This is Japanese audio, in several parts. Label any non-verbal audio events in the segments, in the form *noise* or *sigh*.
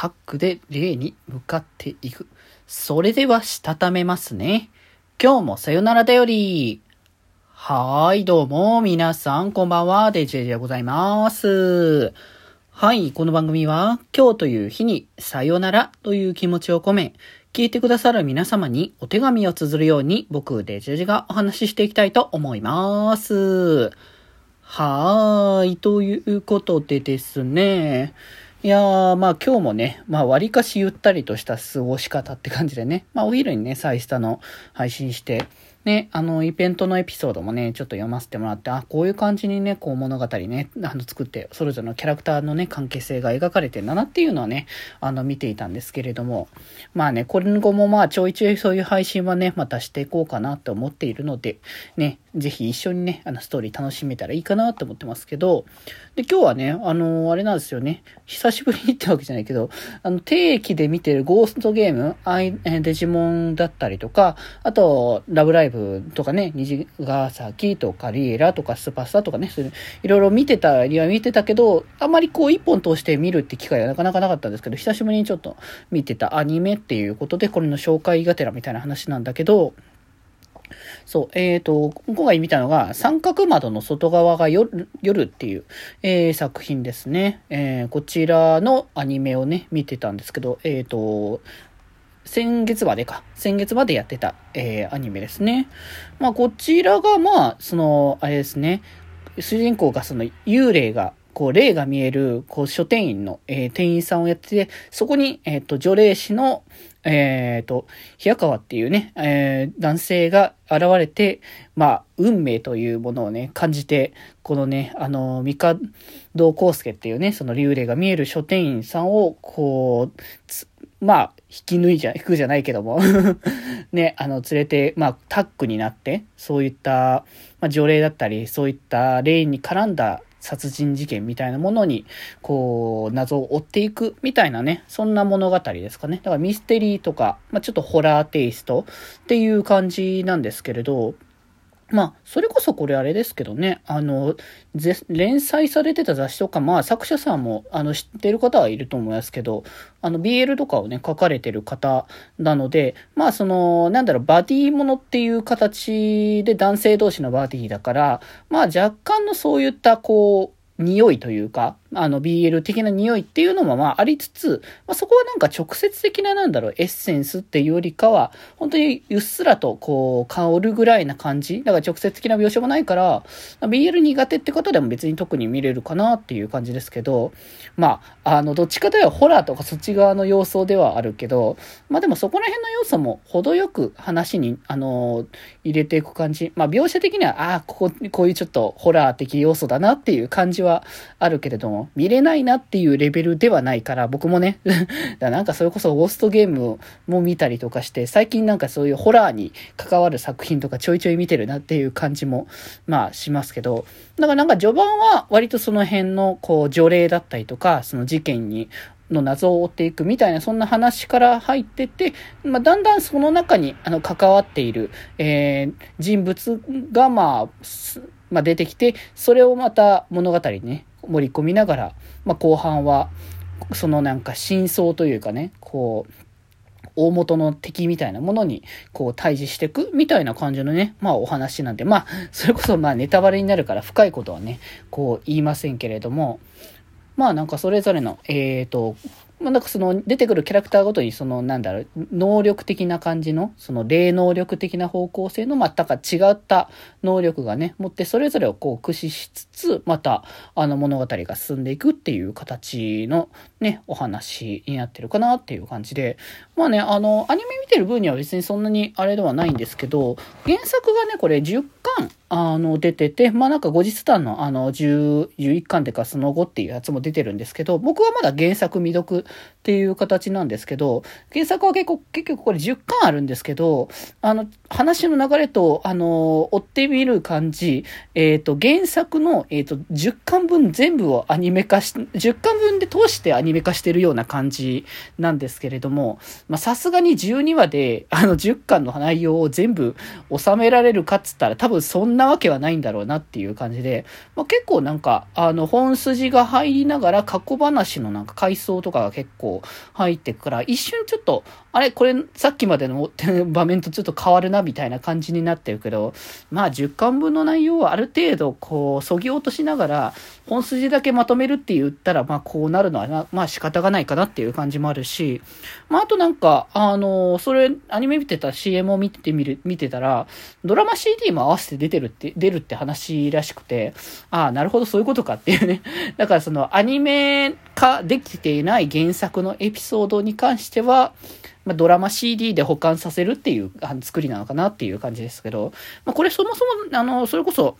タックで霊に向かっていく。それでは、したためますね。今日もさよならだより。はーい、どうも、皆さん、こんばんは、デジェジでございます。はい、この番組は、今日という日に、さよならという気持ちを込め、聞いてくださる皆様にお手紙を綴るように、僕、デジェジがお話ししていきたいと思います。はーい、ということでですね、いやー、まあ今日もね、まあ割かしゆったりとした過ごし方って感じでね、まあお昼にね、サイスタの配信して、ね、あの、イベントのエピソードもね、ちょっと読ませてもらって、あ、こういう感じにね、こう物語ね、あの、作って、それぞれのキャラクターのね、関係性が描かれてんだなっていうのはね、あの、見ていたんですけれども、まあね、今後もまあ、ちょいちょいそういう配信はね、またしていこうかなと思っているので、ね、ぜひ一緒にね、あの、ストーリー楽しめたらいいかなと思ってますけど、で、今日はね、あの、あれなんですよね、久しぶりにってわけじゃないけど、あの、定期で見てるゴーストゲーム、デジモンだったりとか、あと、ラブライブとかね、虹ヶ崎とかリエラとかスパスタとかね、そうい、ろいろ見てたりは見てたけど、あまりこう一本通して見るって機会はなかなかなかったんですけど、久しぶりにちょっと見てたアニメっていうことで、これの紹介がてらみたいな話なんだけど、そう、えっ、ー、と、今回見たのが、三角窓の外側が夜夜っていう、えー、作品ですね。えー、こちらのアニメをね、見てたんですけど、えっ、と、先月までか。先月までやってた、えー、アニメですね。まあ、こちらが、まあ、その、あれですね。主人公がその幽霊がこう、霊が見える、こう、書店員の、えー、店員さんをやってて、そこに、えっ、ー、と、除霊師の、えっ、ー、と、平川っていうね、えー、男性が現れて、まあ、運命というものをね、感じて、このね、あの、三門康介っていうね、その幽霊が見える書店員さんを、こう、まあ、引き抜いじゃ、引くじゃないけども *laughs* ね、あの、連れて、まあ、タックになって、そういった、まあ、除霊だったり、そういった霊に絡んだ殺人事件みたいなものに、こう、謎を追っていくみたいなね、そんな物語ですかね。だからミステリーとか、まあ、ちょっとホラーテイストっていう感じなんですけれど、まあ、それこそこれあれですけどね、あの、連載されてた雑誌とか、まあ、作者さんも、あの、知ってる方はいると思いますけど、あの、BL とかをね、書かれてる方なので、まあ、その、なんだろう、バディものっていう形で男性同士のバディだから、まあ、若干のそういった、こう、匂いというか、あの BL 的な匂いっていうのもまあありつつ、まあ、そこはなんか直接的ななんだろう、エッセンスっていうよりかは、本当にうっすらとこう香るぐらいな感じ。だから直接的な描写もないから、BL 苦手って方でも別に特に見れるかなっていう感じですけど、まあ、あの、どっちかというとホラーとかそっち側の要素ではあるけど、まあでもそこら辺の要素も程よく話に、あの、入れていく感じ。まあ描写的には、ああ、ここ、こういうちょっとホラー的要素だなっていう感じはあるけれども、見れないなっていうレベルではないから、僕もね、*laughs* だなんかそれこそゴーストゲームも見たりとかして、最近なんかそういうホラーに関わる作品とかちょいちょい見てるなっていう感じも、まあしますけど、だからなんか序盤は割とその辺のこう除霊だったりとか、その事件にの謎を追っていくみたいな、そんな話から入ってて、まあ、だんだんその中に、あの、関わっている、えー、人物が、まあ、まあ、出てきて、それをまた物語にね、盛り込みながら、まあ、後半は、そのなんか真相というかね、こう、大元の敵みたいなものに、こう、対峙していくみたいな感じのね、まあお話なんで、まあ、それこそまあネタバレになるから深いことはね、こう言いませんけれども、まあなんかそれぞれの、えっ、ー、と、まあ、なんかその出てくるキャラクターごとにそのなんだろう、能力的な感じの、その霊能力的な方向性の全く違った能力がね、持ってそれぞれをこう駆使しつつ、またあの物語が進んでいくっていう形のね、お話になってるかなっていう感じで、まあね、あの、アニメ見てる分には別にそんなにあれではないんですけど、原作がね、これ10巻あの、出てて、まあなんか後日談のあの、10、11巻でかその後っていうやつも出てるんですけど、僕はまだ原作未読っていう形なんですけど、原作は結構、結局これ10巻あるんですけど、あの、話の流れと、あの、追ってみる感じ、えっ、ー、と、原作の、えっ、ー、と、10巻分全部をアニメ化し、10巻分で通してアニメ化してるような感じなんですけれども、まあさすがに12話で、あの10巻の内容を全部収められるかっつったら多分そんなわけはないんだろうなっていう感じで、まあ、結構なんか、あの、本筋が入りながら過去話のなんか回想とかが結構入ってから、一瞬ちょっと、あれこれさっきまでの場面とちょっと変わるなみたいな感じになってるけど、まあ10巻分の内容はある程度こう、そぎ落としながら、本筋だけまとめるって言ったら、まあこうなるのはな、まあ仕方がないかなっていう感じもあるし、まああとなんか、あの、それ、アニメ見てた CM を見てみる、見てたら、ドラマ CD も合わせて出てるって、出るって話らしくて、ああ、なるほどそういうことかっていうね。だからそのアニメ化できていない原作のエピソードに関しては、まあ、ドラマ CD で保管させるっていう作りなのかなっていう感じですけど、まあ、これそもそも、あの、それこそ、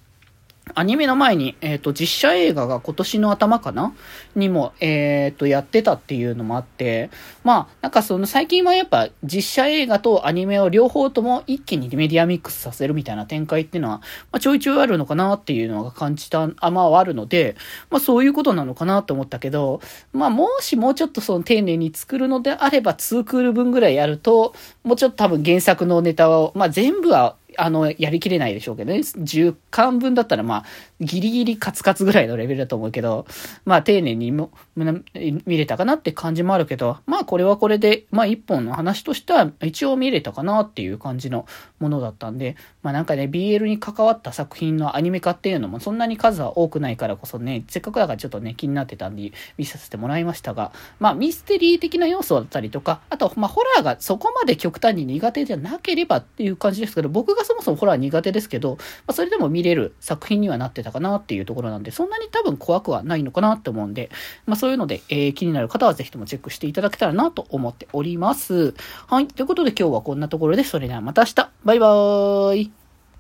アニメの前に、えっ、ー、と、実写映画が今年の頭かな？にも、えっ、ー、と、やってたっていうのもあって、まあ、なんかその最近はやっぱ実写映画とアニメを両方とも一気にメディアミックスさせるみたいな展開っていうのは、まあ、ちょいちょいあるのかなっていうのが感じた、あ、まあ、あるので、まあ、そういうことなのかなと思ったけど、まあ、もしもうちょっとその丁寧に作るのであれば、2クール分ぐらいやると、もうちょっと多分原作のネタを、まあ、全部はあの、やりきれないでしょうけどね。10巻分だったら、まあ、ギリギリカツカツぐらいのレベルだと思うけど、まあ、丁寧にも、見れたかなって感じもあるけど、まあ、これはこれで、まあ、一本の話としては、一応見れたかなっていう感じのものだったんで、まあ、なんかね、BL に関わった作品のアニメ化っていうのも、そんなに数は多くないからこそね、せっかくだからちょっとね、気になってたんで、見させてもらいましたが、まあ、ミステリー的な要素だったりとか、あと、まあ、ホラーがそこまで極端に苦手じゃなければっていう感じですけど、僕がそもそもホラー苦手ですけど、まあ、それでも見れる作品にはなってたかなっていうところなんで、そんなに多分怖くはないのかなって思うんで、まあ、そういうので、えー、気になる方はぜひともチェックしていただけたらなと思っております。はい。ということで今日はこんなところで、それではまた明日。バイバーイ。